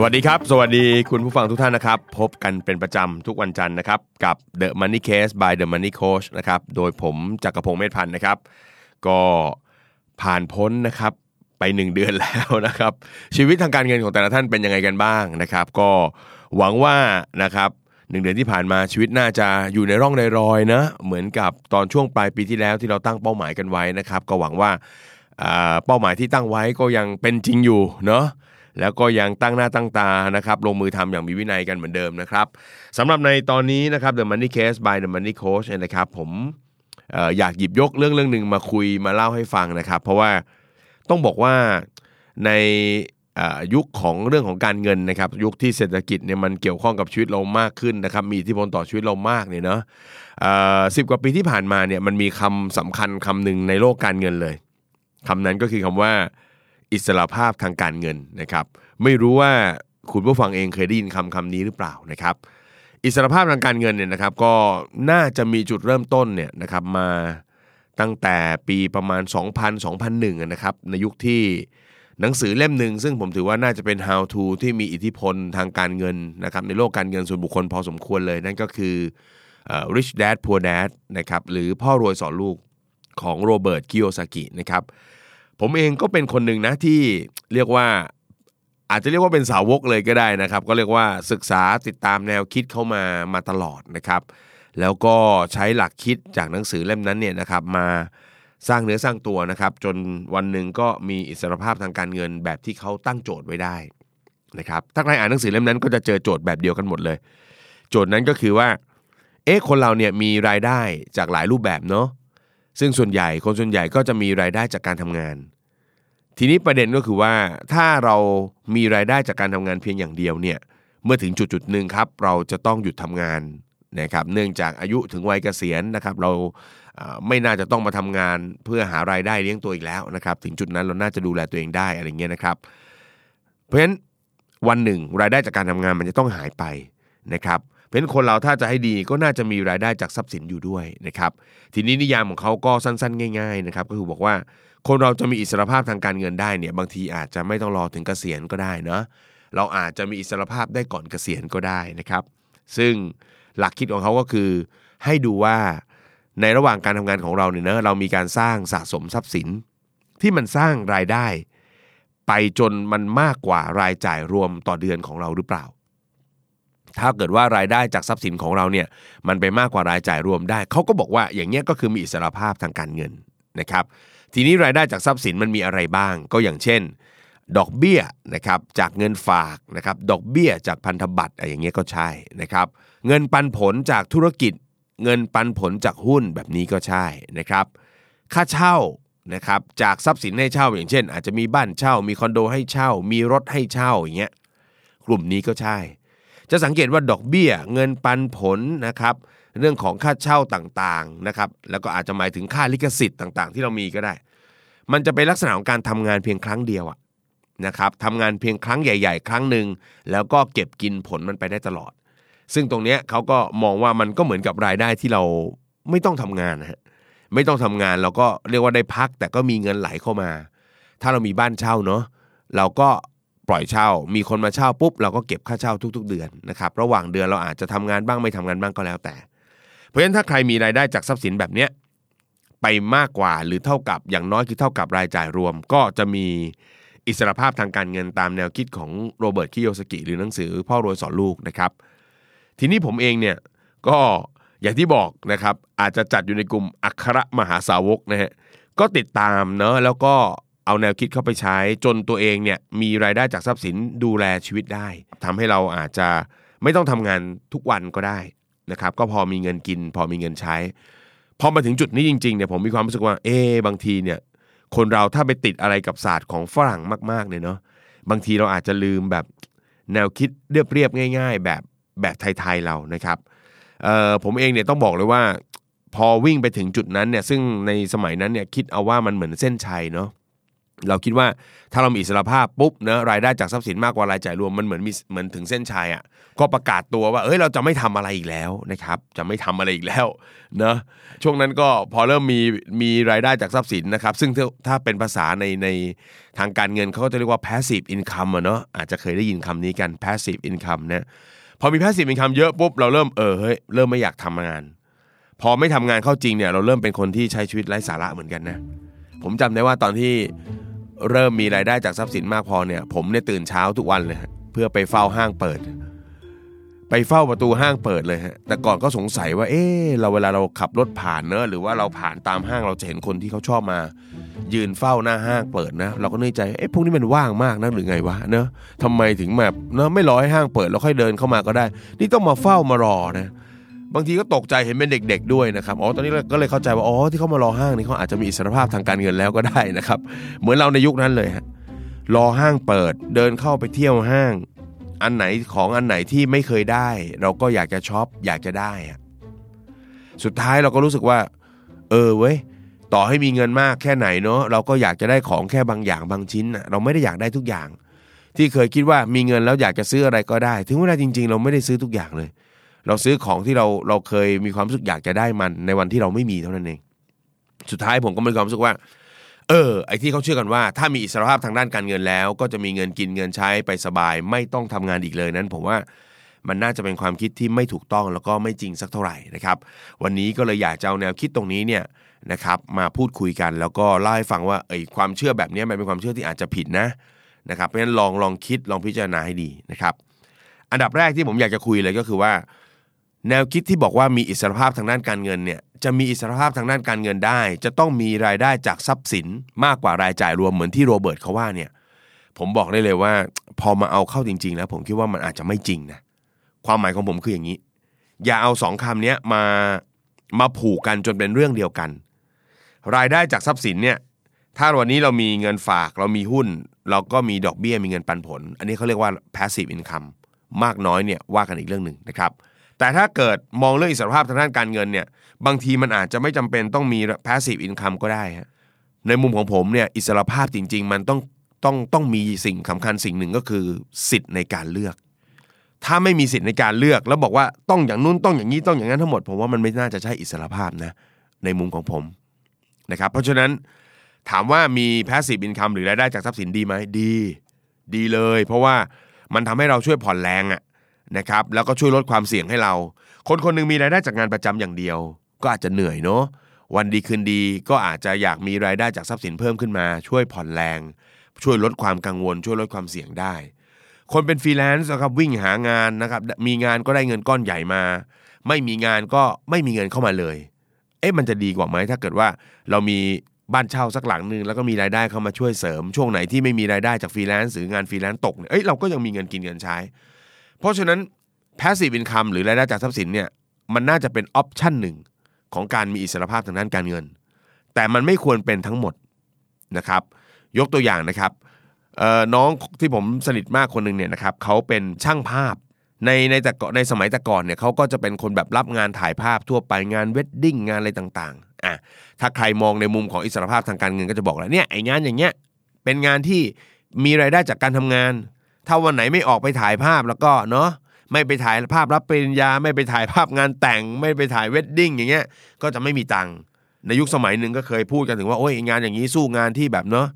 สวัสดีครับ สวัสดีคุณผู้ฟังทุกท่านนะครับ พบกันเป็นประจำทุกวันจันทร์นะครับ กับ The Money Case by The Money Coach นะครับ โดยผมจักรพงศ์เมธพันธ์นะครับ ก็ผ่านพ้นนะครับไป 1 เดือนแล้วนะครับ ชีวิตทางการเงินของแต่ละท่านเป็นยังไงกันบ้างนะครับ ก็หวังว่านะครับหนึ่งเดือนที่ผ่านมาชีวิตน่าจะอยู่ในร่องในรอยนะเหมือนกับตอนช่วงปลายปีที่แล้วที่เราตั้งเป้าหมายกันไว้นะครับ ก็หวังว่าอ่าเป้าหมายที่ตั้งไว้ก็ยังเป็นจริงอยู่เนาะ แล้วก็ยังตั้งหน้าตั้งตานะครับลงมือทำอย่างมีวินัยกันเหมือนเดิมนะครับสำหรับในตอนนี้นะครับ The Money Case by The Money Coach เนี่ยนะครับผมออยากหยิบยกเรื่องเรื่องหนึ่งมาคุยมาเล่าให้ฟังนะครับ เพราะว่าต้องบอกว่าในยุคของเรื่องของการเงินนะครับ ยุคที่เศรษฐกิจเนี่ยมันเกี่ยวข้องกับชีวิตเรามากขึ้นนะครับ มีอิทธิพลต่อชีวิตเรามากเนี่ยเนาะสิบกว่าปีที่ผ่านมาเนี่ยมันมีคำสำคัญคำหนึ่งในโลกการเงินเลยคำนั้นก็คือคำว่า อิสระภาพทางการเงินนะครับ ไม่รู้ว่าคุณผู้ฟังเองเคยได้ยินคำคำนี้หรือเปล่านะครับ อิสระภาพทางการเงินเนี่ยนะครับ ก็น่าจะมีจุดเริ่มต้นเนี่ยนะครับมาตั้งแต่ปีประมาณ 2000 2001นะครับในยุคที่หนังสือเล่มหนึ่งซึ่งผมถือว่าน่าจะเป็น how to ที่มีอิทธิพลทางการเงินนะครับในโลกการเงินส่วนบุคคลพอสมควรเลย นั่นก็คือ rich dad poor dad นะครับหรือพ่อรวยสอนลูกของโรเบิร์ตกิโอซากินะครับ ผมเองก็เป็นคนหนึ่งนะที่เรียกว่าอาจจะเรียกว่าเป็นสาวกเลยก็ได้นะครับ ก็เรียกว่าศึกษาติดตามแนวคิดเข้ามามาตลอดนะครับ แล้วก็ใช้หลักคิดจากหนังสือเล่มนั้นเนี่ยนะครับมาสร้างเนื้อสร้างตัวนะครับ จนวันหนึ่งก็มีอิสรภาพทางการเงินแบบที่เขาตั้งโจทย์ไว้ได้นะครับถ้าใครอ่านหนังสือเล่มนั้นก็จะเจอโจทย์แบบเดียวกันหมดเลย โจทย์นั้นก็คือว่าเอ๊ะคนเราเนี่ยมีรายได้จากหลายรูปแบบเนาะ ซึ่งส่วนใหญ่คนส่วนใหญ่ก็จะมีรายได้จากการทำงาน ทีนี้ประเด็นก็คือว่าถ้าเรามีรายได้จากการทำงานเพียงอย่างเดียวเนี่ยเมื่อถึงจุดจุดหนึ่งครับเราจะต้องหยุดทำงานนะครับเนื่องจากอายุถึงวัยเกษียณนะครับเราไม่น่าจะต้องมาทำงานเพื่อหารายได้เลี้ยงตัวอีกแล้วนะครับถึงจุดนั้นเราน่าจะดูแลตัวเองได้อะไรเงี้ยนะครับ เพราะฉะนั้นวันหนึ่งรายได้จากการทำงานมันจะต้องหายไปนะครับเพราะฉะนั้นคนเราถ้าจะให้ดีก็น่าจะมีรายได้จากทรัพย์สินอยู่ด้วยนะครับ ทีนี้นิยามของเขาก็สั้นๆ ง่าย ๆนะครับ ก็คือบอกว่าคนเราจะมีอิสรภาพทางการเงินได้เนี่ยบางทีอาจจะไม่ต้องรอถึงเกษียณก็ได้เนาะเราอาจจะมีอิสรภาพได้ก่อนเกษียณก็ได้นะครับ ซึ่งหลักคิดของเขาก็คือให้ดูว่าในระหว่างการทำงานของเราเนี่ยนะเรามีการสร้างสะสมทรัพย์สิน ที่มันสร้างรายได้ ไปจนมันมากกว่ารายจ่ายรวมต่อเดือนของเราหรือเปล่า ถ้าเกิดว่ารายได้จากทรัพย์สินของเราเนี่ยมันไปมากกว่ารายจ่ายรวมได้เขาก็บอกว่าอย่างเงี้ยก็คือมีอิสรภาพทางการเงินนะครับ ทีนี้รายได้จากทรัพย์สินมันมีอะไรบ้าง ก็อย่างเช่น ดอกเบี้ยนะครับจากเงินฝากนะครับดอกเบี้ยจากพันธบัตรอะไรอย่างเงี้ยก็ใช่นะครับ เงินปันผลจากธุรกิจ เงินปันผลจากหุ้นแบบนี้ก็ใช่นะครับ ค่าเช่านะครับจากทรัพย์สินให้เช่า อย่างเช่น อาจจะมีบ้านเช่า มีคอนโดให้เช่า มีรถให้เช่าอย่างเงี้ยกลุ่มนี้ก็ใช่ จะสังเกตว่าดอกเบี้ย เงินปันผลนะครับ เรื่องของค่าเช่าต่างๆนะครับ แล้วก็อาจจะหมายถึงค่าลิขสิทธิ์ต่างๆ ที่เรามีก็ได้ มันจะเป็นลักษณะของการทำงานเพียงครั้งเดียวอะนะครับทำงานเพียงครั้งใหญ่ ๆ ครั้งหนึ่งแล้วก็เก็บกินผลมันไปได้ตลอด ซึ่งตรงนี้เขาก็มองว่ามันก็เหมือนกับรายได้ที่เราไม่ต้องทำงานนะฮะไม่ต้องทำงานเราก็เรียกว่าได้พัก แต่ก็มีเงินไหลเข้ามา ถ้าเรามีบ้านเช่าเนาะเราก็ ปล่อยเช่า มีคนมาเช่าปุ๊บเราก็เก็บค่าเช่าทุก ๆ เดือนนะครับระหว่างเดือนเราอาจจะทำงานบ้างไม่ทำงานบ้างก็แล้วแต่ เพราะฉะนั้นถ้าใครมีรายได้จากทรัพย์สินแบบเนี้ยไปมากกว่าหรือเท่ากับอย่างน้อยคือเท่ากับรายจ่ายรวม ก็จะมีอิสรภาพทางการเงินตามแนวคิดของโรเบิร์ตคิโยสกิหรือหนังสือพ่อรวยสอนลูกนะครับ ทีนี้ผมเองเนี่ยก็อย่างที่บอกนะครับอาจจะจัดอยู่ในกลุ่มอัครมหาสาวกนะฮะก็ติดตามเนอะแล้วก็ เอาแนวคิดเข้าไปใช้ จนตัวเองเนี่ยมีรายได้จากทรัพย์สินดูแลชีวิตได้ทำให้เราอาจจะไม่ต้องทำงานทุกวันก็ได้นะครับ ก็พอมีเงินกิน พอมีเงินใช้ พอมาถึงจุดนี้จริงๆเนี่ยผมมีความรู้สึกว่าเอ๊บางทีเนี่ยคนเราถ้าไปติดอะไรกับศาสตร์ของฝรั่งมากๆเนี่ยเนาะบางทีเราอาจจะลืมแบบแนวคิดเรียบๆง่าย ๆ แบบแบบไทยๆเรานะครับเอ่อผมเองเนี่ยต้องบอกเลยว่า พอวิ่งไปถึงจุดนั้นเนี่ยซึ่งในสมัยนั้นเนี่ยคิดเอาว่ามันเหมือนเส้นชัยเนาะ เราคิดว่าถ้าเรามีอิสรภาพปุ๊บเนะรายได้จากทรัพย์สินมากกว่ารายจ่ายรวมมันเหมือนมีเหมือนถึงเส้นชัยอะก็ประกาศตัวว่าเอ้ยเราจะไม่ทำอะไรอีกแล้วนะครับจะไม่ทำอะไรอีกแล้วเนะช่วงนั้นก็พอเริ่มมีมีรายได้จากทรัพย์สินนะครับ ซึ่งถ้าเป็นภาษาในในทางการเงินเขาก็จะเรียกว่า passive income อะเนาะอาจจะเคยได้ยินคำนี้กัน passive income นะพอมี passive income เยอะปุ๊บเราเริ่มเออเฮ้ยเริ่มไม่อยากทำงาน พอไม่ทำงานเข้าจริงเนี่ยเราเริ่มเป็นคนที่ใช้ชีวิตไร้สาระเหมือนกันนะผมจำได้ว่าตอนที่ เริ่มมีรายได้จากทรัพย์สินมากพอเนี่ย ผมเนี่ยตื่นเช้าทุกวันเลยเพื่อไปเฝ้าห้างเปิด ไปเฝ้าประตูห้างเปิดเลยฮะแต่ก่อนก็สงสัยว่า เออเราเวลาเราขับรถผ่านเนอะหรือว่าเราผ่านตามห้างเราจะเห็นคนที่เขาชอบมา ยืนเฝ้าหน้าห้างเปิดนะ เราก็นึกใจเอ๊ะพวกนี้มันว่างมากนะหรือไงวะเนอะทำไมถึงแบบเนอะไม่รอให้ห้างเปิดแล้วค่อยเดินเข้ามาก็ได้ นี่ต้องมาเฝ้ามารอนะ บางทีก็ตกใจเห็นเป็นเด็ก ๆ ด้วยนะครับอ๋อตอนนี้ก็เลยเข้าใจว่าอ๋อที่เขามารอห้างนี่เขาอาจจะมีอิสรภาพทางการเงินแล้วก็ได้นะครับ เหมือนเราในยุคนั้นเลยฮะรอห้างเปิดเดินเข้าไปเที่ยวห้าง อันไหนของอันไหนที่ไม่เคยได้ เราก็อยากจะช็อปอยากจะได้อะสุดท้ายเราก็รู้สึกว่า เออเว้ยต่อให้มีเงินมากแค่ไหนเนาะเราก็อยากจะได้ของแค่บางอย่างบางชิ้นนะเราไม่ได้อยากได้ทุกอย่าง ที่เคยคิดว่ามีเงินแล้วอยากจะซื้ออะไรก็ได้ ถึงเวลาจริง ๆ เราไม่ได้ซื้อทุกอย่างเลย เราซื้อของที่เราเราเคยมีความรู้สึกอยากจะได้มันในวันที่เราไม่มีเท่านั้นเอง สุดท้ายผมก็มีความรู้สึกว่า เออ ไอ้ที่เขาเชื่อกันว่า ถ้ามีอิสรภาพทางด้านการเงินแล้ว ก็จะมีเงินกินเงินใช้ไปสบาย ไม่ต้องทำงานอีกเลยนั้น ผมว่ามันน่าจะเป็นความคิดที่ไม่ถูกต้องแล้วก็ไม่จริงสักเท่าไหร่นะครับ วันนี้ก็เลยอยากจะเอาแนวคิดตรงนี้เนี่ยนะครับมาพูดคุยกันแล้วก็เล่าให้ฟังว่าไอ้ความเชื่อแบบนี้มันเป็นความเชื่อที่อาจจะผิดนะนะครับเพราะฉะนั้นลองลองคิดลองพิจารณาให้ดีนะครับ อันดับแรกที่ผมอยากจะคุยเลยก็คือว่า แนวคิดที่บอกว่ามีอิสรภาพทางด้านการเงินเนี่ยจะมีอิสรภาพทางด้านการเงินได้ จะต้องมีรายได้จากทรัพย์สินมากกว่ารายจ่ายรวมเหมือนที่โรเบิร์ตเขาว่าเนี่ยผมบอกได้เลยว่า พอมาเอาเข้าจริง ๆ แล้วผมคิดว่ามันอาจจะไม่จริงนะความหมายของผมคืออย่างนี้ อย่าเอาสองคำนี้มามาผูกกันจนเป็นเรื่องเดียวกัน รายได้จากทรัพย์สินเนี่ยถ้าวันนี้เรามีเงินฝากเรามีหุ้น เราก็มีดอกเบี้ยมีเงินปันผล อันนี้เขาเรียกว่า passive income มากน้อยเนี่ยว่ากันอีกเรื่องหนึ่งนะครับ แต่ถ้าเกิดมองเรื่องอิสรภาพทางด้านการเงินเนี่ย บางทีมันอาจจะไม่จำเป็นต้องมี passive income ก็ได้ฮะในมุมของผมเนี่ยอิสรภาพจริง ๆ มันต้องต้องต้องมีสิ่งสำคัญสิ่งหนึ่งก็คือสิทธิ์ในการเลือก ถ้าไม่มีสิทธิ์ในการเลือกแล้วบอกว่าต้องอย่างนู้นต้องอย่างนี้ต้องอย่างนั้นทั้งหมด ผมว่ามันไม่น่าจะใช่อิสรภาพนะในมุมของผมนะครับเพราะฉะนั้นถามว่ามี passive income หรือรายได้จากทรัพย์สินดีไหมดี ดีเลย เพราะว่ามันทำให้เราช่วยผ่อนแรงอะ นะครับแล้วก็ช่วยลดความเสี่ยงให้เรา คนคนหนึงมีรายได้จากงานประจำอย่างเดียว ก็อาจจะเหนื่อยเนาะวันดีคืนดีก็อาจจะอยากมีรายได้จากทรัพย์สินเพิ่มขึ้นมา ช่วยผ่อนแรง ช่วยลดความกังวล ช่วยลดความเสี่ยงได้ คนเป็นฟรีแลนซ์นะครับวิ่งหางานนะครับมีงานก็ได้เงินก้อนใหญ่มา ไม่มีงานก็ไม่มีเงินเข้ามาเลย เอ๊ะมันจะดีกว่าไหมถ้าเกิดว่าเรามีบ้านเช่าสักหลังหนึ่งแล้วก็มีรายได้เข้ามาช่วยเสริม ช่วงไหนที่ไม่มีรายได้จากฟรีแลนซ์หรืองานฟรีแลนซ์ตกเนี่ยเอ้ยเราก็ยังมีเงินกินเงินใช้ เพราะฉะนั้น passive income หรือรายได้จากทรัพย์สินเนี่ยมันน่าจะเป็น option หนึ่งของการมีอิสรภาพทางด้านการเงิน แต่มันไม่ควรเป็นทั้งหมดนะครับ ยกตัวอย่างนะครับน้องที่ผมสนิทมากคนหนึ่งเนี่ยนะครับเขาเป็นช่างภาพในในแต่ก่อนในสมัยแต่ก่อนเนี่ยเขาก็จะเป็นคนแบบรับงานถ่ายภาพทั่วไปงาน wedding งานอะไรต่างๆอะถ้าใครมองในมุมของอิสรภาพทางการเงินก็จะบอกแล้วเนี่ยไอ้งานอย่างเงี้ยเป็นงานที่มีรายได้จากการทำงาน ถ้าวันไหนไม่ออกไปถ่ายภาพแล้วก็เนาะไม่ไปถ่ายภาพรับปริญญา ไม่ไปถ่ายภาพงานแต่ง ไม่ไปถ่าย wedding อย่างเงี้ยก็จะไม่มีตังค์ในยุคสมัยหนึ่งก็เคยพูดกันถึงว่าโอ้ยงานอย่างนี้สู้งานที่แบบเนาะ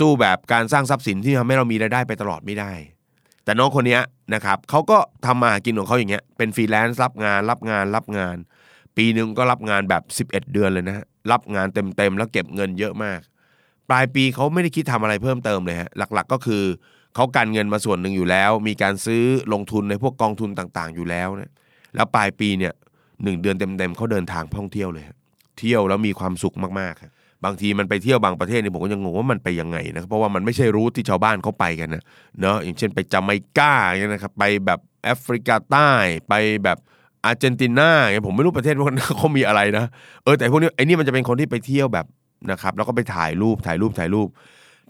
สู้แบบการสร้างทรัพย์สินที่ทำให้เรามีรายได้ไปตลอดไม่ได้ แต่น้องคนนี้นะครับเขาก็ทำมาหากินของเขาอย่างเงี้ยเป็นฟรีแลนซ์รับงานรับงานรับงาน ปีหนึ่งก็รับงานแบบ 11 เดือนเลยนะรับงานเต็มๆแล้วเก็บเงินเยอะมาก ปลายปีเขาไม่ได้คิดทำอะไรเพิ่มเติมเลยฮะหลัก ๆ ก็คือ เขาการเงินมาส่วนหนึ่งอยู่แล้ว มีการซื้อลงทุนในพวกกองทุนต่างๆ อยู่แล้วนะแล้วปลายปีเนี่ยหนึ่งเดือนเต็มๆเขาเดินทางท่องเที่ยวเลย เที่ยวแล้วมีความสุขมากๆครับบางทีมันไปเที่ยวบางประเทศนี่ผมก็ยังงงว่ามันไปยังไงนะครับเพราะว่ามันไม่ใช่รูทที่ชาวบ้านเขาไปกันนะเนาะอย่างเช่นไปจาไมกาย่าเงี้ยนะครับไปแบบแอฟริกาใต้ไปแบบอาร์เจนตินาเงี้ยผมไม่รู้ประเทศพวกนั้นเขามีอะไรนะเออแต่พวกนี้ไอ้นี่มันจะเป็นคนที่ไปเที่ยวแบบนะครับแล้วก็ไปถ่ายรูปถ่ายรูปถ่ายรูป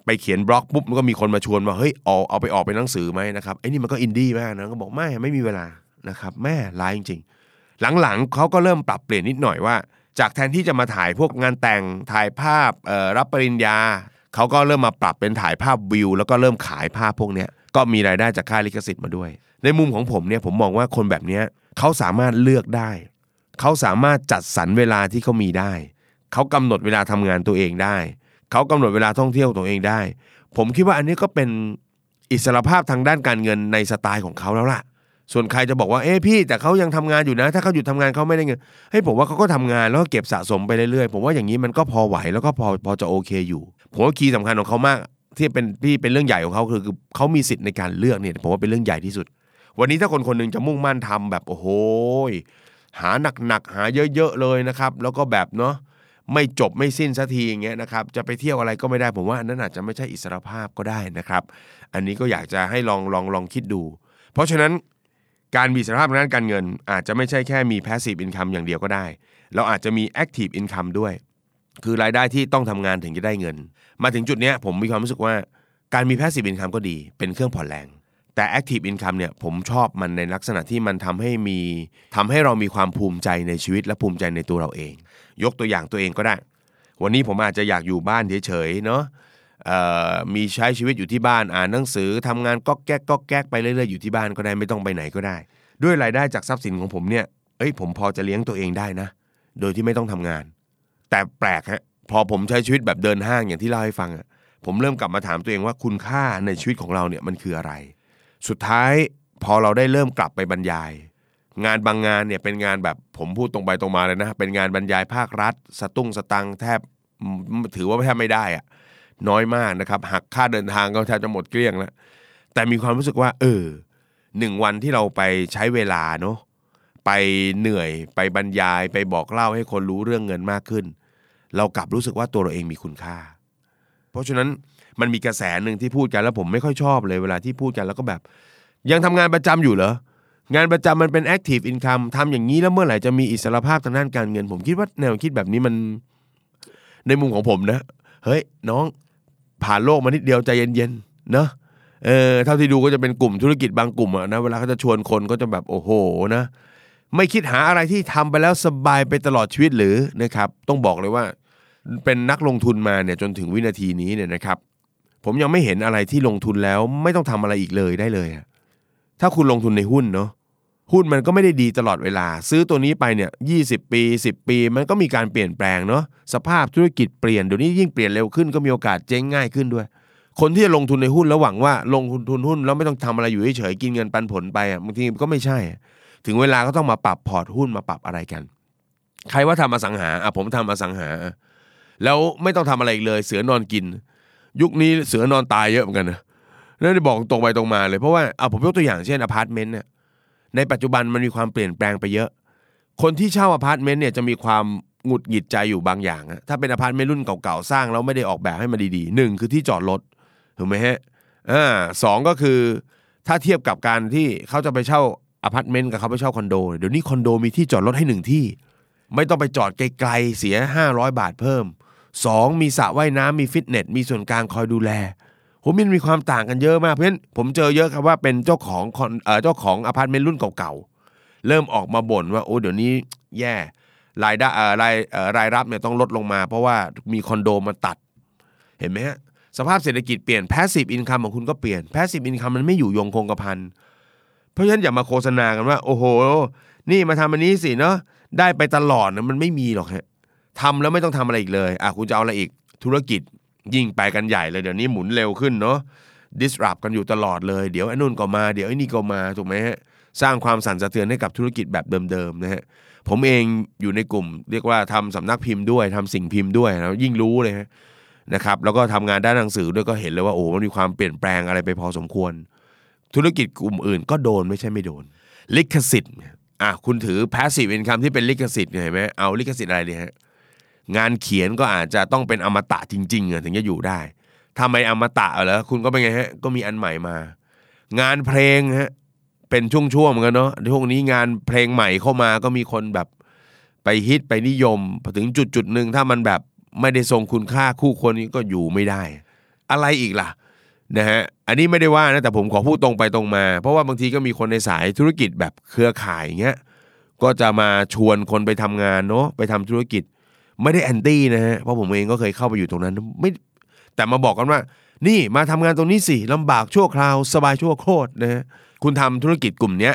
ไปเขียนบล็อกปุ๊บมันก็มีคนมาชวนว่าเฮ้ยเอาเอาไปออกเป็นหนังสือไหมนะครับไอ้นี่มันก็อินดี้มากนะก็บอกไม่ไม่มีเวลานะครับแม่ร้ายจริง ๆ หลังๆเขาก็เริ่มปรับเปลี่ยนนิดหน่อยว่า จากแทนที่จะมาถ่ายพวกงานแต่งถ่ายภาพรับปริญญาเขาก็เริ่มมาปรับเป็นถ่ายภาพวิว แล้วก็เริ่มขายภาพพวกเนี้ยก็มีรายได้จากค่าลิขสิทธิ์มาด้วย ในมุมของผมเนี่ยผมมองว่าคนแบบเนี้ยเขาสามารถเลือกได้เขาสามารถจัดสรรเวลาที่เขามีได้เขากำหนดเวลาทำงานตัวเองได้ เขากำหนดเวลาท่องเที่ยวตัวเองได้ ผมคิดว่าอันนี้ก็เป็นอิสรภาพทางด้านการเงินในสไตล์ของเขาแล้วล่ะ ส่วนใครจะบอกว่าเอ้พี่แต่เขายังทำงานอยู่นะ ถ้าเขาหยุดทำงานเขาไม่ได้เงินให้ผมว่าเขาก็ทำงานแล้วก็เก็บสะสมไปเรื่อยๆผมว่าอย่างนี้มันก็พอไหวแล้วก็พอพอจะโอเคอยู่ผมว่าคีย์สำคัญของเขามาก ที่เป็นที่เป็นเรื่องใหญ่ของเขาคือเขามีสิทธิ์ในการเลือกเนี่ยผมว่าเป็นเรื่องใหญ่ที่สุด วันนี้ถ้าคนคนหนึงจะมุ่งมั่นทำแบบโอ้โหหาหนักๆหาเยอะๆเลยนะครับ แล้วก็แบบเนาะ ไม่จบไม่สิ้นสักทีอย่างเงี้ยนะครับจะไปเที่ยวอะไรก็ไม่ได้ผมว่าอันนั้นอาจจะไม่ใช่อิสรภาพก็ได้นะครับ อันนี้ก็อยากจะให้ลองลองลองคิดดู เพราะฉะนั้นการมีอิสรภาพงด้านการเงิน อาจจะไม่ใช่แค่มี passive income อย่างเดียวก็ได้ เราอาจจะมี active income ด้วย คือรายได้ที่ต้องทำงานถึงจะได้เงิน มาถึงจุดเนี้ยผมมีความรู้สึกว่าการมี passive income ก็ดีเป็นเครื่องผ่อนแรงแต่ active income เนี่ยผมชอบมันในลักษณะที่มันทำให้มีทำให้เรามีความภูมิใจในชีวิตและภูมิใจในตัวเราเอง ยกตัวอย่างตัวเองก็ได้ วันนี้ผมอาจจะอยากอยู่บ้านเฉยๆเนาะมีใช้ชีวิตอยู่ที่บ้านอ่านหนังสือทำงานก็แก๊กก็แก๊กไปเรื่อยๆอยู่ที่บ้านก็ได้ไม่ต้องไปไหนก็ได้ ด้วยรายได้จากทรัพย์สินของผมเนี่ยเอ้ยผมพอจะเลี้ยงตัวเองได้นะ โดยที่ไม่ต้องทำงาน แต่แปลกฮะพอผมใช้ชีวิตแบบเดินห้างอย่างที่เล่าให้ฟังอะผมเริ่มกลับมาถามตัวเองว่าคุณค่าในชีวิตของเราเนี่ยมันคืออะไร สุดท้ายพอเราได้เริ่มกลับไปบรรยาย งานบางงานเนี่ยเป็นงานแบบผมพูดตรงไปตรงมาเลยนะ เป็นงานบรรยายภาครัฐ สตุ้งสตังแทบถือว่าแทบไม่ได้อะน้อยมากนะครับหักค่าเดินทางก็แทบจะหมดเกลี้ยงแล้วแต่มีความรู้สึกว่า เออหนึ่งวันที่เราไปใช้เวลาเนาะไปเหนื่อยไปบรรยายไปบอกเล่าให้คนรู้เรื่องเงินมากขึ้น เรากลับรู้สึกว่าตัวเราเองมีคุณค่า เพราะฉะนั้นมันมีกระแสหนึ่งที่พูดกันแล้วผมไม่ค่อยชอบเลยเวลาที่พูดกันแล้วก็แบบ ยังทำงานประจำอยู่เหรอ งานประจำมันเป็น active income ทำอย่างนี้แล้วเมื่อไหร่จะมีอิสรภาพทางด้านการเงิน ผมคิดว่าแนวคิดแบบนี้มัน ในมุมของผมนะ เฮ้ย น้องผ่านโลกมานิดเดียวใจเย็นๆเนอะเออเท่าที่ดูก็จะเป็นกลุ่มธุรกิจบางกลุ่มอะนะเวลาเขาจะชวนคนก็จะแบบโอ้โหนะ ไม่คิดหาอะไรที่ทำไปแล้วสบายไปตลอดชีวิตหรือนะครับ ต้องบอกเลยว่า เป็นนักลงทุนมาเนี่ยจนถึงวินาทีนี้เนี่ยนะครับ ผมยังไม่เห็นอะไรที่ลงทุนแล้วไม่ต้องทำอะไรอีกเลยได้เลยอะ ถ้าคุณลงทุนในหุ้นเนาะหุ้นมันก็ไม่ได้ดีตลอดเวลา ซื้อตัวนี้ไปเนี่ยยีปี 10 ปี มันก็มีการเปลี่ยนแปลงเนาะสภาพธุรกิจเปลี่ยนเดี๋ยวนี้ยิ่งเปลี่ยนเร็วขึ้นก็มีโอกาสเจ๊งง่ายขึ้นด้วย คนที่จะลงทุนในหุ้นแล้วหวังว่าลงทุนหุ้นแล้วไม่ต้องทำอะไรอยู่เฉยๆกินเงินปันผลไปอะบางทีก็ไม่ใช่ ถึงเวลาก็ต้องมาปรับพอร์ตหุ้นมาปรับอะไรกัน ใครว่าทำอสังหาอะผมทำอสังหา แล้วไม่ต้องทำอะไรเลย เสือนอนกิน ยุคนี้เสือนอนตายเยอะเหมือนกันนะ นั่นได้บอกตรงไปตรงมาเลย เพราะว่าเอาผมยกตัวอย่างเช่นอพาร์ตเมนต์เนี่ยในปัจจุบันมันมีความเปลี่ยนแปลงไปเยอะ คนที่เช่าอพาร์ตเมนต์เนี่ยจะมีความหงุดหงิดใจอยู่บางอย่างถ้าเป็นอพาร์ตเมนต์รุ่นเก่าๆสร้างแล้วไม่ได้ออกแบบให้มันดีๆหนึ่งคือที่จอดรถถูกไหมฮะอ่าสองก็คือถ้าเทียบกับการที่เขาจะไปเช่าอพาร์ตเมนต์กับเขาไปเช่าคอนโดเดี๋ยวนี้คอนโดมีที่จอดรถให้หนึ่งที่ ไม่ต้องไปจอดไกลๆเสีย 500 บาทเพิ่ม 2. มีสระว่ายน้ำมีฟิตเนสมีส่วนกลางคอยดูแล ผมมันมีความต่างกันเยอะมากเพราะฉะนั้นผมเจอเยอะครับว่าเป็นเจ้าของคอนเอ่อเจ้าของอพาร์ตเมนต์รุ่นเก่าๆ เริ่มออกมาบ่นว่าโอ้เดี๋ยวนี้แย่รายได้เอ่อรายเอ่อรายรับเนี่ยต้องลดลงมา เพราะว่ามีคอนโดมาตัด เห็นไหมฮะสภาพเศรษฐกิจเปลี่ยน passive income ของคุณก็เปลี่ยน passive income มันไม่อยู่ยงคงกระพันเพราะฉะนั้นอย่ามาโฆษณากันว่า โอ้โห นี่มาทำอันนี้สิเนาะได้ไปตลอดนะมันไม่มีหรอกฮะทำแล้วไม่ต้องทำอะไรอีกเลยอะคุณจะเอาอะไรอีกธุรกิจ ยิ่งไปกันใหญ่เลยเดี๋ยวนี้หมุนเร็วขึ้นเนาะ disrupt กันอยู่ตลอดเลย เดี๋ยวไอ้นู่นก็มาเดี๋ยวไอ้นี่ก็มาถูกไหมฮะสร้างความสั่นสะเทือนให้กับธุรกิจแบบเดิมๆนะฮะผมเองอยู่ในกลุ่ม เรียกว่าทำสำนักพิมพ์ด้วยทำสิ่งพิมพ์ด้วยแล้วยิ่งรู้เลยฮะนะครับแล้วก็ทำงานด้านหนังสือด้วยก็เห็นเลยว่าโอ้มันมีความเปลี่ยนแปลงอะไรไปพอสมควร ธุรกิจกลุ่มอื่นก็โดนไม่ใช่ไม่โดน ลิขสิทธิ์อะคุณถือ passive income ที่เป็นลิขสิทธิ์เห็นไหมเอาลิขสิทธิ์อะไรเนี่ยฮะ งานเขียนก็อาจจะต้องเป็นอมตะจริงๆถึงจะอยู่ได้ถ้าไมอมตะเหรอคุณก็เป็นไงฮะก็มีอันใหม่มา งานเพลงฮะเป็นช่วงๆเหมือนกันเนาะช่วงนี้งานเพลงใหม่เข้ามาก็มีคนแบบไปฮิตไปนิยมพอถึงจุดจุดๆหนึ่งถ้ามันแบบไม่ได้ทรงคุณค่าคู่คนนี้ก็อยู่ไม่ได้ อะไรอีกล่ะนะฮะอันนี้ไม่ได้ว่านะแต่ผมขอพูดตรงไปตรงมา เพราะว่าบางทีก็มีคนในสายธุรกิจแบบเครือข่ายเงี้ยก็จะมาชวนคนไปทำงานเนาะไปทำธุรกิจ ไม่ได้แอนตี้นะฮะเพราะผมเองก็เคยเข้าไปอยู่ตรงนั้นไม่แต่มาบอกกันว่า นี่มาทำงานตรงนี้สิลำบากชั่วคราว สบายชั่วโคตรนะฮะคุณทำธุรกิจกลุ่มเนี้ย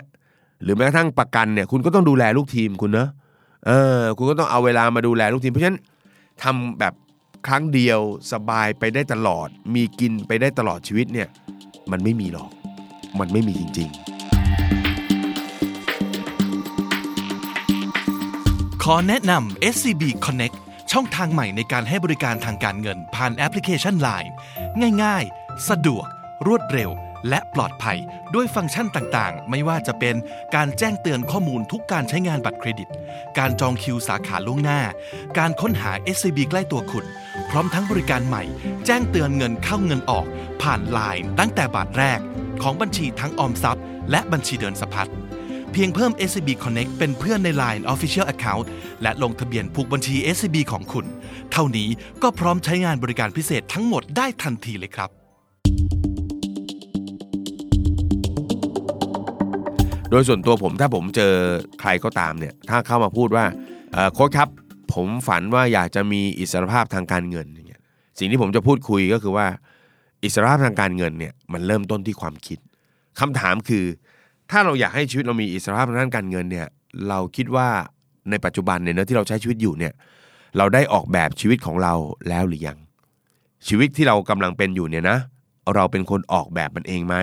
หรือแม้กระทั่งประกันเนี่ย คุณก็ต้องดูแลลูกทีมคุณเนอะเออ คุณก็ต้องเอาเวลามาดูแลลูกทีม เพราะฉะนั้นทำแบบครั้งเดียวสบายไปได้ตลอด มีกินไปได้ตลอดชีวิตเนี่ย มันไม่มีหรอก มันไม่มีจริง ขอแนะนำ SCB Connect ช่องทางใหม่ในการให้บริการทางการเงินผ่านแอปพลิเคชัน Line ง่ายๆ สะดวก รวดเร็ว และปลอดภัย ด้วยฟังก์ชันต่างๆ ไม่ว่าจะเป็นการแจ้งเตือนข้อมูลทุกการใช้งานบัตรเครดิต การจองคิวสาขาล่วงหน้า การค้นหา SCB ใกล้ตัวคุณพร้อมทั้งบริการใหม่ แจ้งเตือนเงินเข้าเงินออก ผ่าน Line ตั้งแต่บาทแรก ของบัญชีทั้งออมทรัพย์ และบัญชีเดินสะพัด เพียงเพิ่ม SCB Connect เป็นเพื่อนใน Line Official Account และลงทะเบียนผูกบัญชี SCB ของคุณ เท่านี้ก็พร้อมใช้งานบริการพิเศษทั้งหมดได้ทันทีเลยครับ โดยส่วนตัวผมถ้าผมเจอใครก็ตามเนี่ย ถ้าเข้ามาพูดว่าโค้ชครับ ผมฝันว่าอยากจะมีอิสรภาพทางการเงินอย่างเงี้ยสิ่งที่ผมจะพูดคุยก็คือว่า อิสรภาพทางการเงินเนี่ยมันเริ่มต้นที่ความคิดคำถามคือ ถ้าเราอยากให้ชีวิตเรามีอิสรภาพทางด้านการเงินเนี่ย เราคิดว่าในปัจจุบันเนี่ยนะที่เราใช้ชีวิตอยู่เนี่ย เราได้ออกแบบชีวิตของเราแล้วหรือยัง ชีวิตที่เรากำลังเป็นอยู่เนี่ยนะ เราเป็นคนออกแบบมันเองไหม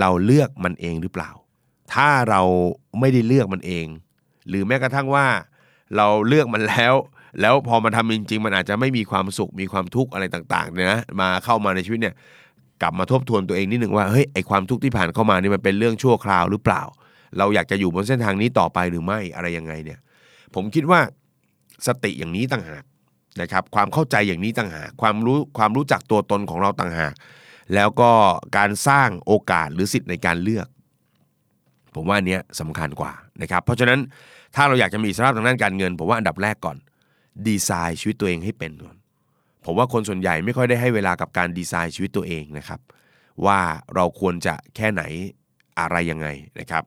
เราเลือกมันเองหรือเปล่า ถ้าเราไม่ได้เลือกมันเอง หรือแม้กระทั่งว่า เราเลือกมันแล้ว แล้วพอมาทำจริง ๆ มันอาจจะไม่มีความสุขมีความทุกข์อะไรต่างๆเนี่ยนะมาเข้ามาในชีวิตเนี่ย กลับมาทบทวนตัวเองนิดหนึ่งว่าเฮ้ยไอความทุกข์ที่ผ่านเข้ามานี่มันเป็นเรื่องชั่วคราวหรือเปล่า เราอยากจะอยู่บนเส้นทางนี้ต่อไปหรือไม่อะไรยังไงเนี่ย ผมคิดว่าสติอย่างนี้ต่างหากนะครับ ความเข้าใจอย่างนี้ต่างหากความรู้ความรู้จักตัวตนของเราต่างหากแล้วก็การสร้างโอกาสหรือสิทธิ์ในการเลือก ผมว่าเนี้ยสำคัญกว่านะครับ เพราะฉะนั้นถ้าเราอยากจะมีอิสรภาพทางด้านการเงิน ผมว่าอันดับแรกก่อน ดีไซน์ชีวิตตัวเองให้เป็นก่อน ผมว่าคนส่วนใหญ่ไม่ค่อยได้ให้เวลากับการดีไซน์ชีวิตตัวเองนะครับ ว่าเราควรจะแค่ไหนอะไรยังไงนะครับ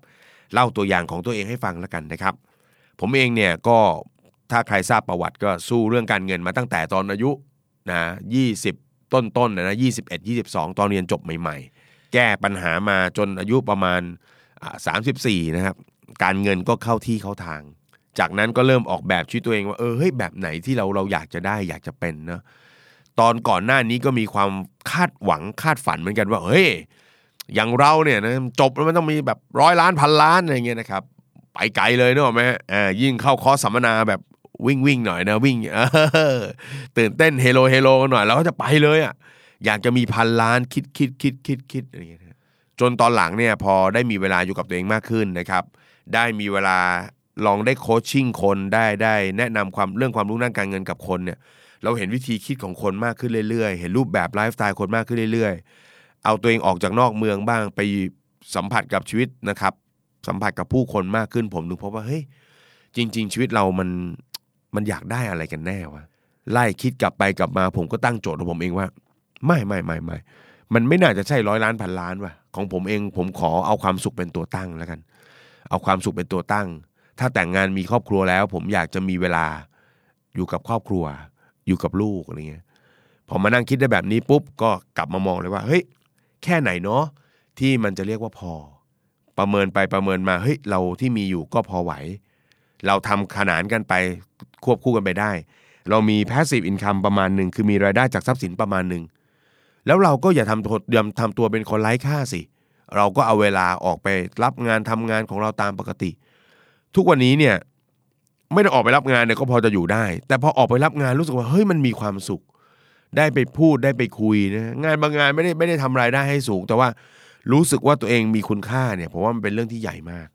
เล่าตัวอย่างของตัวเองให้ฟังแล้วกันนะครับ ผมเองเนี่ยก็ถ้าใครทราบประวัติก็สู้เรื่องการเงินมาตั้งแต่ตอนอายุนะ20ต้นๆนะนะ21 22ตอนเรียนจบใหม่ ๆ แก้ปัญหามาจนอายุประมาณอ่า34นะครับ การเงินก็เข้าที่เข้าทาง จากนั้นก็เริ่มออกแบบชีวิตตัวเองว่าเออเฮ้ยแบบไหนที่เราเราอยากจะได้อยากจะเป็นเนอะตอนก่อนหน้านี้ก็มีความคาดหวังคาดฝันเหมือนกันว่าเฮ้ยอย่างเราเนี่ยนะจบแล้วมันต้องมีแบบร้อยล้านพันล้านอะไรเงี้ยนะครับไปไกลเลยเนกอะไหมอ่ายิ่งเข้าคอสสัมมนาแบบวิ่งวิ่งหน่อยนะวิ่งตื่นเต้นเฮโลเฮโลกันหน่อยเราก็จะไปเลยอะอยากจะมีพันล้านคิดคิดคิดคิดคิดอะไรเงี้ยจนตอนหลังเนี่ยพอได้มีเวลาอยู่กับตัวเองมากขึ้นนะครับ ได้มีเวลา ลองได้ coaching คนได้ได้แนะนำความเรื่องความรู้ด้านการเงินกับคนเนี่ยเราเห็นวิธีคิดของคนมากขึ้นเรื่อยๆ เห็นรูปแบบไลฟ์สไตล์คนมากขึ้นเรื่อยๆ เอาตัวเองออกจากนอกเมืองบ้างไปสัมผัสกับชีวิตนะครับ สัมผัสกับผู้คนมากขึ้นผมถึงพบว่าเฮ้ยจริง ๆ ชีวิตเรามันมันอยากได้อะไรกันแน่วะไล่คิดกลับไปกลับมาผมก็ตั้งโจทย์ของผมเองว่า ไม่ไม่ไม่ไม่มันไม่น่าจะใช่ร้อยล้านพันล้านว่ะของผมเองผมขอเอาความสุขเป็นตัวตั้งแล้วกัน เอาความสุขเป็นตัวตั้ง ถ้าแต่งงานมีครอบครัวแล้ว ผมอยากจะมีเวลาอยู่กับครอบครัว อยู่กับลูกอะไรเงี้ยพอมานั่งคิดได้แบบนี้ปุ๊บก็กลับมามองเลยว่าเฮ้ยแค่ไหนเนาะที่มันจะเรียกว่าพอ ประเมินไปประเมินมาเฮ้ยเราที่มีอยู่ก็พอไหว เราทำขนานกันไปควบคู่กันไปได้ เรามี passive income ประมาณหนึ่งคือมีรายได้จากทรัพย์สินประมาณหนึ่งแล้วเราก็อย่าทำตัวอย่าทำตัวเป็นคนไร้ค่าสิ เราก็เอาเวลาออกไปรับงานทำงานของเราตามปกติ ทุกวันนี้เนี่ยไม่ได้ออกไปรับงานเนี่ยก็พอจะอยู่ได้ แต่พอออกไปรับงานรู้สึกว่าเฮ้ยมันมีความสุข ได้ไปพูดได้ไปคุยนะงานบางงานไม่ได้ไม่ได้ทำรายได้ให้สูง แต่ว่ารู้สึกว่าตัวเองมีคุณค่าเนี่ยผมว่ามันเป็นเรื่องที่ใหญ่มาก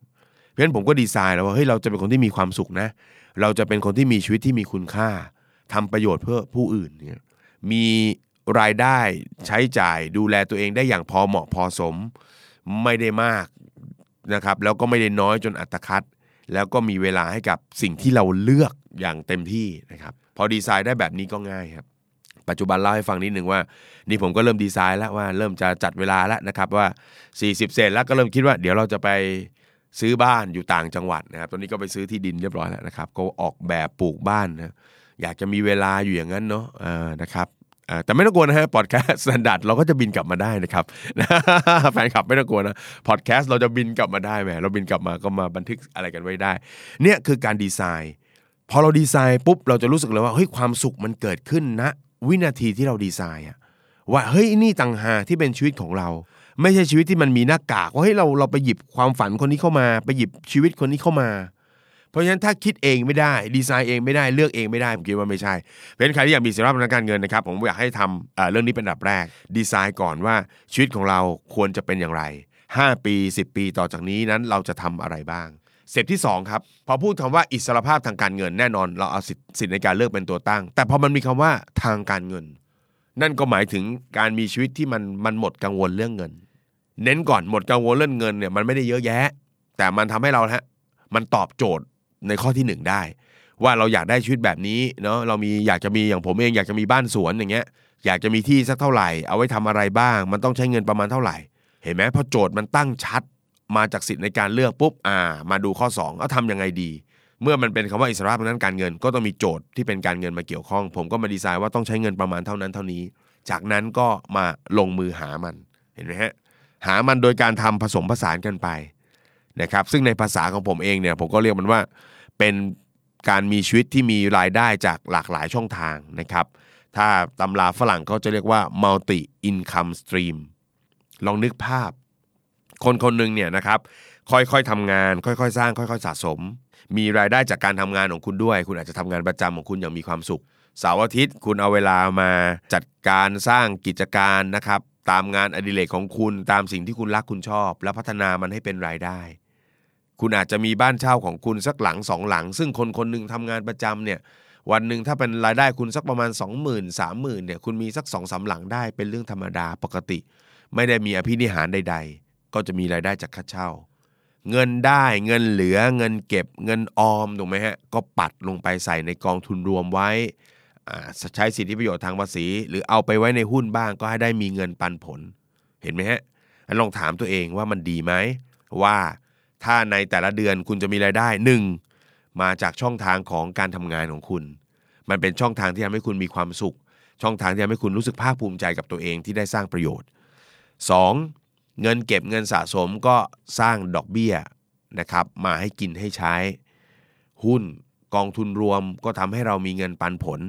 เพราะฉะนั้นผมก็ดีไซน์แล้วว่าเฮ้ยเราจะเป็นคนที่มีความสุขนะ เราจะเป็นคนที่มีชีวิตที่มีคุณค่าทำประโยชน์เพื่อผู้อื่นเนี่ยมีรายได้ใช้จ่ายดูแลตัวเองได้อย่างพอเหมาะพอสม ไม่ได้มากนะครับแล้วก็ไม่ได้น้อยจนอัตคัด แล้วก็มีเวลาให้กับสิ่งที่เราเลือกอย่างเต็มที่นะครับ พอดีไซน์ได้แบบนี้ก็ง่ายครับ ปัจจุบันเล่าให้ฟังนิดหนึ่งว่า นี่ผมก็เริ่มดีไซน์แล้วว่าเริ่มจะจัดเวลาแล้วนะครับว่า 40 เศษแล้วก็เริ่มคิดว่าเดี๋ยวเราจะไปซื้อบ้านอยู่ต่างจังหวัดนะครับ ตอนนี้ก็ไปซื้อที่ดินเรียบร้อยแล้วนะครับ ก็ออกแบบปลูกบ้านนะอยากจะมีเวลาอยู่อย่างนั้นเนาะนะครับ แต่ไม่ต้องกลัวนะฮะพอดแคสต์ Standard เราก็จะบินกลับมาได้นะครับแฟนคลับไม่ต้องกลัวนะพอดแคสต์เราจะบินกลับมาได้แหมเราบินกลับมาก็มาบันทึกอะไรกันไว้ได้ เนี่ยคือการดีไซน์พอเราดีไซน์ปุ๊บเราจะรู้สึกเลยว่าเฮ้ยความสุขมันเกิดขึ้นณวินาทีที่เราดีไซน์อะว่าเฮ้ยนี่ต่างหากที่เป็นชีวิตของเรา ไม่ใช่ชีวิตที่มันมีหน้ากากว่าเฮ้ยเราเราไปหยิบความฝันคนนี้เข้ามา ไปหยิบชีวิตคนนี้เข้ามา เพราะฉะนั้นถ้าคิดเองไม่ได้ดีไซน์เองไม่ได้เลือกเองไม่ได้ผมคิดว่าไม่ใช่ เป็นใครที่อยากมีสิทธิภาพทางการเงินนะครับผมอยากให้ทำเอ่อเรื่องนี้เป็นอันดับแรก ดีไซน์ก่อนว่าชีวิตของเราควรจะเป็นอย่างไร 5 ปี 10 ปีต่อจากนี้นั้นเราจะทำอะไรบ้างเสร็จที่2ครับพอพูดคำว่าอิสรภาพทางการเงินแน่นอน เราเอาสิทธิ์ในการเลือกเป็นตัวตั้ง แต่พอมันมีคำว่าทางการเงิน นั่นก็หมายถึงการมีชีวิตที่มันมันหมดกังวลเรื่องเงิน เน้นก่อนหมดกังวลเรื่องเงินเนี่ยมันไม่ได้เยอะแยะ แต่มันทำให้เราฮะมันตอบโจทย์ ในข้อที่หนึ่งได้ ว่าเราอยากได้ชีวิตแบบนี้เนาะเรามีอยากจะมีอย่างผมเองอยากจะมีบ้านสวนอย่างเงี้ยอยากจะมีที่สักเท่าไหร่ เอาไว้ทำอะไรบ้าง มันต้องใช้เงินประมาณเท่าไหร่ เห็นไหมพอโจทย์มันตั้งชัดมาจากสิทธิ์ในการเลือกปุ๊บอ่า มาดูข้อ 2 เอาทำยังไงดี เมื่อมันเป็นคำว่าอิสระทางด้านการเงิน ก็ต้องมีโจทย์ที่เป็นการเงินมาเกี่ยวข้อง ผมก็มาดีไซน์ว่าต้องใช้เงินประมาณเท่านั้นเท่านี้ จากนั้นก็มาลงมือหามันเห็นไหมฮะหามันโดยการทำผสมผสานกันไป นะครับซึ่งในภาษาของผมเองเนี่ยผมก็เรียกมันว่าเป็นการมีชีวิตที่มีรายได้จากหลากหลายช่องทางนะครับ ถ้าตำราฝรั่งเขาจะเรียกว่า multi income stream ลองนึกภาพ คนคนหนึ่งเนี่ยนะครับค่อยๆทำงาน ค่อยๆ สร้าง ค่อย ๆ สะสม มีรายได้จากการทำงานของคุณด้วย คุณอาจจะทำงานประจำของคุณอย่างมีความสุขเสาร์อาทิตย์คุณเอาเวลามาจัดการสร้างกิจการนะครับ ตามงานอดิเรกของคุณตามสิ่งที่คุณรักคุณชอบ แล้วพัฒนามันให้เป็นรายได้ คุณอาจจะมีบ้านเช่าของคุณสักหลังสองหลัง ซึ่งคนคนหนึ่งทำงานประจำเนี่ยวันหนึ่งถ้าเป็นรายได้คุณสักประมาณ 2 0 0 0 0 3 0,000เนี่ยคุณมีสัก2องสาหลังได้เป็นเรื่องธรรมดาปกติ ไม่ได้มีอภินิหารใด ๆ ก็จะมีรายได้จากค่าเช่า เงินได้เงินเหลือเงินเก็บเงินออมถูกไหมฮะก็ปัดลงไปใส่ในกองทุนรวมไว้ใช้สิทธิประโยชน์ทางภาษี หรือเอาไปไว้ในหุ้นบ้างก็ให้ได้มีเงินปันผลเห็นไหมฮะลองถามตัวเองว่ามันดีไหมว่า ถ้าในแต่ละเดือนคุณจะมีรายได้หนึ่งมาจากช่องทางของการทำงานของคุณ มันเป็นช่องทางที่ทำให้คุณมีความสุข ช่องทางที่ทำให้คุณรู้สึกภาคภูมิใจกับตัวเองที่ได้สร้างประโยชน์ 2. เงินเก็บเงินสะสมก็สร้างดอกเบี้ยนะครับมาให้กินให้ใช้ หุ้นกองทุนรวมก็ทำให้เรามีเงินปันผล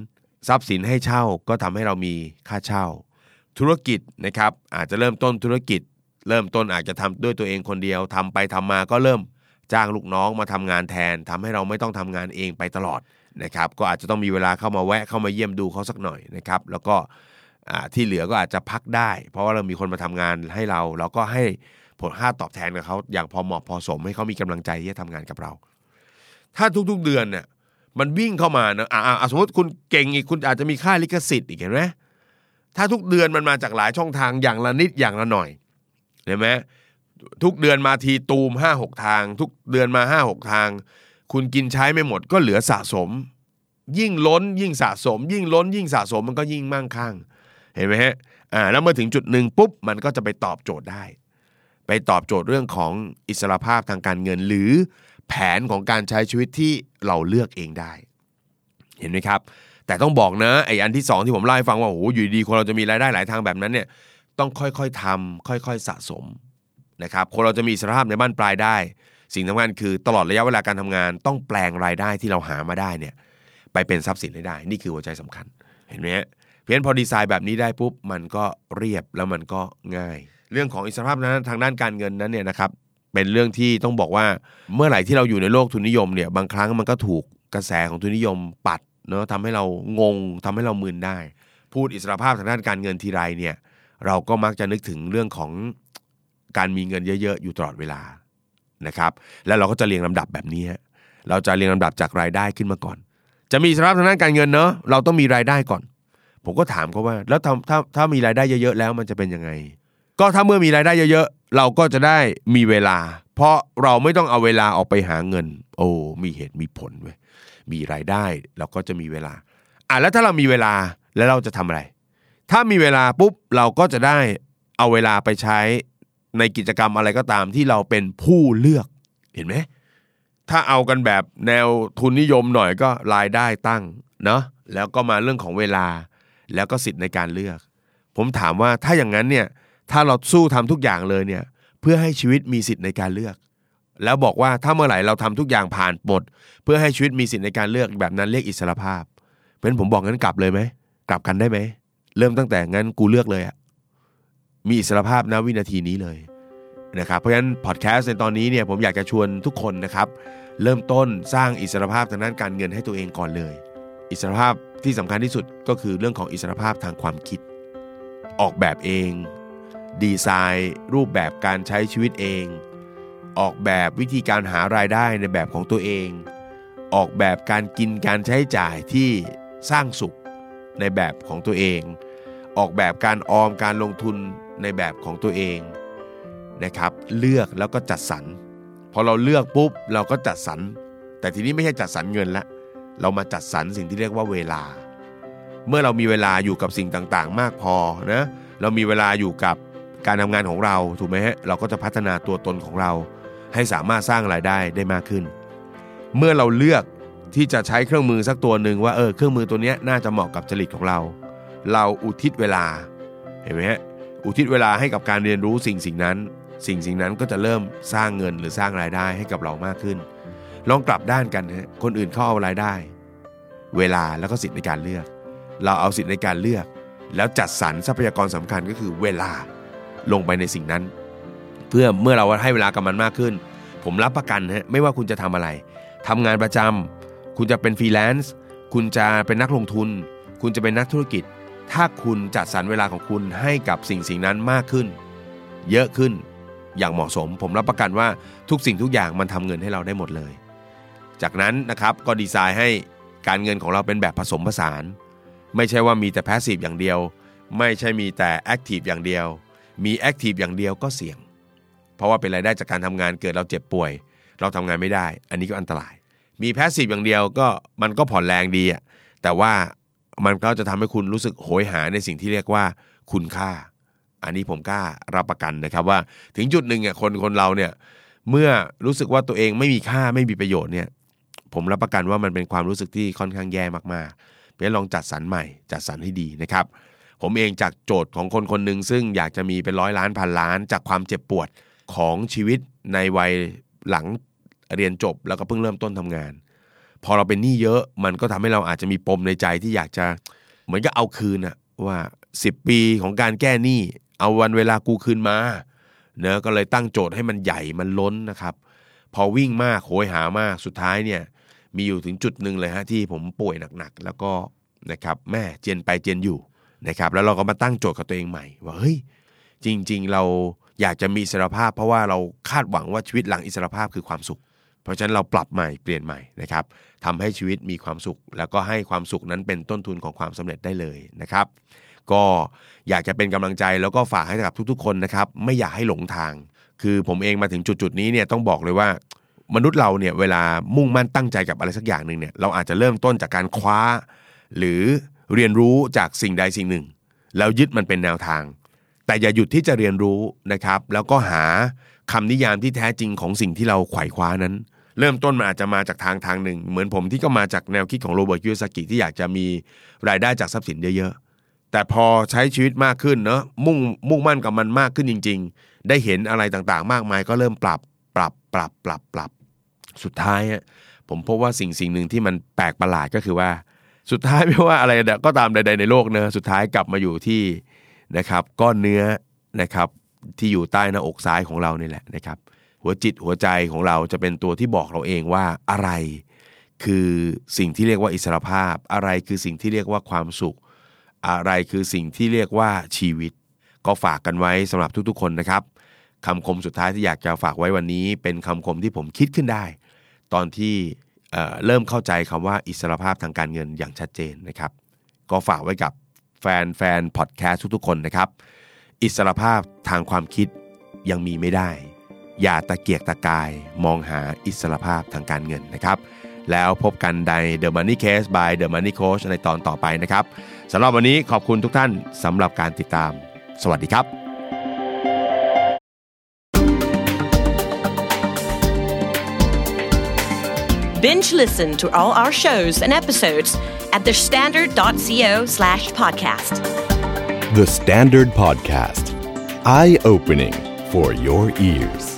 ทรัพย์สินให้เช่าก็ทำให้เรามีค่าเช่า ธุรกิจนะครับอาจจะเริ่มต้นธุรกิจ เริ่มต้นอาจจะทำด้วยตัวเองคนเดียวทำไปทำมาก็เริ่มจ้างลูกน้องมาทำงานแทนทำให้เราไม่ต้องทำงานเองไปตลอดนะครับก็อาจจะต้องมีเวลาเข้ามาแวะเข้ามาเยี่ยมดูเขาสักหน่อยนะครับแล้วก็ที่เหลือก็อาจจะพักได้ เพราะว่าเรามีคนมาทำงานให้เราเราก็ให้ผลค่าตอบแทนกับเขาอย่างพอเหมาะพอสมให้เขามีกำลังใจที่จะทำงานกับเรา ถ้าทุกๆเดือนเนี่ยมันวิ่งเข้ามานะอ่าอ่าสมมติคุณเก่งอีกคุณอาจจะมีค่าลิขสิทธิ์อีกเห็นไหมถ้าทุกเดือนมันมาจากหลายช่องทางอย่างละนิดอย่างละหน่อย เห็นไหมทุกเดือนมาทีตูมห้าหกทาง ทุกเดือนมาห้าหกทาง คุณกินใช้ไม่หมดก็เหลือสะสม ยิ่งล้นยิ่งสะสม ยิ่งล้นยิ่งสะสมมันก็ยิ่งมั่งคั่ง เห็นไหมฮะอ่าแล้วเมื่อถึงจุดหนึ่งปุ๊บมันก็จะไปตอบโจทย์ได้ ไปตอบโจทย์เรื่องของอิสรภาพทางการเงินหรือแผนของการใช้ชีวิตที่เราเลือกเองได้ เห็นไหมครับ แต่ต้องบอกนะไอ้อันที่สองที่ผมเล่าให้ฟังว่าโอ้โหอยู่ดีคนเราจะมีรายได้หลายทางแบบนั้นเนี่ย ต้องค่อยๆทำค่อยๆสะสมนะครับคนเราจะมีอิสรภาพในบ้านปลายได้ สิ่งสำคัญคือตลอดระยะเวลาการทำงาน ต้องแปลงรายได้ที่เราหามาได้เนี่ยไปเป็นทรัพย์สินให้ได้ นี่คือหัวใจสำคัญเห็นไหมฮะเพราะฉะนั้นพอดีไซน์แบบนี้ได้ปุ๊บมันก็เรียบแล้วมันก็ง่าย เรื่องของอิสรภาพนั้นทางด้านการเงินนั้นเนี่ยนะครับเป็นเรื่องที่ต้องบอกว่าเมื่อไหร่ที่เราอยู่ในโลกทุนนิยมเนี่ยบางครั้งมันก็ถูกกระแสของทุนนิยมปัดเนาะทำให้เรางงทำให้เรามึนได้ พูดอิสรภาพทางด้านการเงินทีไรเนี่ย เราก็มักจะนึกถึงเรื่องของการมีเงินเยอะ ๆ อยู่ตลอดเวลานะครับ แล้วเราก็จะเรียงลำดับแบบนี้ เราจะเรียงลำดับจากรายได้ขึ้นมาก่อน จะมีสภาพทางด้านการเงินเนาะเราต้องมีรายได้ก่อน ผมก็ถามเขาว่า แล้วถ้าถ้าถ้ามีรายได้เยอะ ๆ แล้วมันจะเป็นยังไง ก็ถ้าเมื่อมีรายได้เยอะ ๆ เราก็จะได้มีเวลา เพราะเราไม่ต้องเอาเวลาออกไปหาเงิน โอ้มีเหตุมีผลเว้ยมีรายได้เราก็จะมีเวลาอะแล้วถ้าเรามีเวลาแล้วเราจะทำอะไร ถ้ามีเวลาปุ๊บเราก็จะได้เอาเวลาไปใช้ในกิจกรรมอะไรก็ตามที่เราเป็นผู้เลือกเห็นไหมถ้าเอากันแบบแนวทุนนิยมหน่อยก็รายได้ตั้งเนาะแล้วก็มาเรื่องของเวลา แล้วก็สิทธิ์ในการเลือก ผมถามว่าถ้าอย่างนั้นเนี่ยถ้าเราสู้ทำทุกอย่างเลยเนี่ยเพื่อให้ชีวิตมีสิทธิ์ในการเลือก แล้วบอกว่าถ้าเมื่อไหร่เราทำทุกอย่างผ่านหมด เพื่อให้ชีวิตมีสิทธิ์ในการเลือกแบบนั้นเรียกอิสรภาพเพราะฉะนั้นผมบอกงั้นกลับเลยไหมกลับกันได้ไหม เริ่มตั้งแต่งั้นกูเลือกเลยอะมีอิสรภาพณวินาทีนี้เลยนะครับเพราะฉะนั้นพอดแคสต์ในตอนนี้เนี่ยผมอยากจะชวนทุกคนนะครับเริ่มต้นสร้างอิสรภาพทางด้านการเงินให้ตัวเองก่อนเลย อิสรภาพที่สำคัญที่สุดก็คือเรื่องของอิสรภาพทางความคิด ออกแบบเอง ดีไซน์ รูปแบบการใช้ชีวิตเอง ออกแบบวิธีการหารายได้ในแบบของตัวเอง ออกแบบการกินการใช้จ่ายที่สร้างสุขในแบบของตัวเอง ออกแบบการออมการลงทุนในแบบของตัวเองนะครับ เลือกแล้วก็จัดสรรพอเราเลือกปุ๊บเราก็จัดสรรแต่ทีนี้ไม่ใช่จัดสรรเงินละเรามาจัดสรรสิ่งที่เรียกว่าเวลา เมื่อเรามีเวลาอยู่กับสิ่งต่างๆ มากพอนะเรามีเวลาอยู่กับการทำงานของเราถูกไหมฮะเราก็จะพัฒนาตัวตนของเรา ให้สามารถสร้างรายได้ได้มากขึ้น เมื่อเราเลือกที่จะใช้เครื่องมือสักตัวหนึ่งว่าเออเครื่องมือตัวนี้น่าจะเหมาะกับจริตของเรา เราอุทิศเวลาเห็นไหมฮะอุทิศเวลาให้กับการเรียนรู้สิ่งสิ่งนั้น สิ่งสิ่งนั้นก็จะเริ่มสร้างเงินหรือสร้างรายได้ให้กับเรามากขึ้น ลองกลับด้านกันฮะคนอื่นเขาเอารายได้ เวลาแล้วก็สิทธิในการเลือก เราเอาสิทธิในการเลือก แล้วจัดสรรทรัพยากรสำคัญก็คือเวลาลงไปในสิ่งนั้น เพื่อเมื่อเราให้เวลากับมันมากขึ้น ผมรับประกันฮะไม่ว่าคุณจะทำอะไรทำงานประจำคุณจะเป็นฟรีแลนซ์คุณจะเป็นนักลงทุน คุณจะเป็นนักธุรกิจ ถ้าคุณจัดสรรเวลาของคุณให้กับสิ่งสิ่งนั้นมากขึ้น เยอะขึ้นอย่างเหมาะสม ผมรับประกันว่าทุกสิ่งทุกอย่างมันทำเงินให้เราได้หมดเลย จากนั้นนะครับก็ดีไซน์ให้การเงินของเราเป็นแบบผสมผสาน ไม่ใช่ว่ามีแต่ passive อย่างเดียว ไม่ใช่มีแต่ active อย่างเดียว มี active อย่างเดียวก็เสี่ยง เพราะว่าเป็นรายได้จากการทำงานเกิดเราเจ็บป่วย เราทำงานไม่ได้ อันนี้ก็อันตราย มีแพสซีฟอย่างเดียวก็มันก็ผ่อนแรงดีอะแต่ว่า มันก็จะทำให้คุณรู้สึกโหยหาในสิ่งที่เรียกว่าคุณค่า อันนี้ผมกล้ารับประกันนะครับว่าถึงจุดหนึ่งอะคนคนเราเนี่ยเมื่อรู้สึกว่าตัวเองไม่มีค่าไม่มีประโยชน์เนี่ยผมรับประกันว่ามันเป็นความรู้สึกที่ค่อนข้างแย่มากๆเพราะลองจัดสรรใหม่ จัดสรรให้ดีนะครับ ผมเองจากโจทย์ของคนคนหนึ่งซึ่งอยากจะมีเป็นร้อยล้านพันล้าน จากความเจ็บปวดของชีวิตในวัยหลังเรียนจบแล้วก็เพิ่งเริ่มต้นทำงาน พอเราเป็นหนี้เยอะ มันก็ทำให้เราอาจจะมีปมในใจที่อยากจะเหมือนกับเอาคืนอะว่า 10 ปีของการแก้หนี้เอาวันเวลากูคืนมาเนะก็เลยตั้งโจทย์ให้มันใหญ่มันล้นนะครับ พอวิ่งมากโหยหามากสุดท้ายเนี่ยมีอยู่ถึงจุดหนึ่งเลยฮะที่ผมป่วยหนักๆ แล้วก็นะครับแม่เจียนไปเจียนอยู่นะครับแล้วเราก็มาตั้งโจทย์กับตัวเองใหม่ ว่าเฮ้ยจริง ๆ เราอยากจะมีอิสรภาพ เพราะว่าเราคาดหวังว่าชีวิตหลังอิสรภาพคือความสุข ราะฉะนั้นเราปรับใหม่เปลี่ยนใหม่นะครับทำให้ชีวิตมีความสุข แล้วก็ให้ความสุขนั้นเป็นต้นทุนของความสำเร็จได้เลยนะครับ ก็อยากจะเป็นกำลังใจแล้วก็ฝากให้กับทุกๆ คนนะครับ ไม่อยากให้หลงทาง คือผมเองมาถึงจุดๆนี้เนี่ยต้องบอกเลยว่ามนุษย์เราเนี่ยเวลามุ่งมั่นตั้งใจกับอะไรสักอย่างหนึ่งเนี่ยเราอาจจะเริ่มต้นจากการคว้า หรือเรียนรู้จากสิ่งใดสิ่งหนึ่ง แล้วยึดมันเป็นแนวทาง แต่อย่าหยุดที่จะเรียนรู้นะครับ แล้วก็หาคำนิยามที่แท้จริงของสิ่งที่เราไขว่คว้านั้น เริ่มต้นมันอาจจะมาจากทางทางหนึ่ง เหมือนผมที่ก็มาจากแนวคิดของโรเบิร์ตคิวซากิที่อยากจะมีรายได้จากทรัพย์สินเยอะๆ แต่พอใช้ชีวิตมากขึ้นเนาะมุ่งมุ่งมั่นกับมันมากขึ้นจริง ๆ ได้เห็นอะไรต่างๆ มากมายก็เริ่มปรับปรับปรับปรับปรับ สุดท้ายผมพบว่าสิ่งสิ่งหนึ่งที่มันแปลกประหลาดก็คือว่า สุดท้ายไม่ว่าอะไรก็ตามใด ๆในโลกเนะสุดท้ายกลับมาอยู่ที่นะครับก้อนเนื้อนะครับที่อยู่ใต้หน้าอกซ้ายของเรานี่แหละนะครับ หัวจิตหัวใจของเราจะเป็นตัวที่บอกเราเองว่าอะไรคือสิ่งที่เรียกว่าอิสรภาพ อะไรคือสิ่งที่เรียกว่าความสุข อะไรคือสิ่งที่เรียกว่าชีวิต ก็ฝากกันไว้สำหรับทุกๆ คนนะครับคำคมสุดท้ายที่อยากจะฝากไว้วันนี้ เป็นคำคมที่ผมคิดขึ้นได้ ตอนที่เเริ่มเข้าใจคำว่าอิสรภาพทางการเงินอย่างชัดเจนนะครับ ก็ฝากไว้กับแฟนแฟนพอดแคสต์ทุกๆ คนนะครับ อิสรภาพทางความคิดยังมีไม่ได้ อย่าตะเกียกตะกายมองหาอิสรภาพทางการเงินนะครับ แล้วพบกันใน The Money Case by The Money Coach ในตอนต่อไปนะครับสำหรับวันนี้ขอบคุณทุกท่านสำหรับการติดตาม สวัสดีครับ Binge listen to all our shows and episodes at thestandard.co slash podcast. The Standard Podcast. Eye opening for your ears.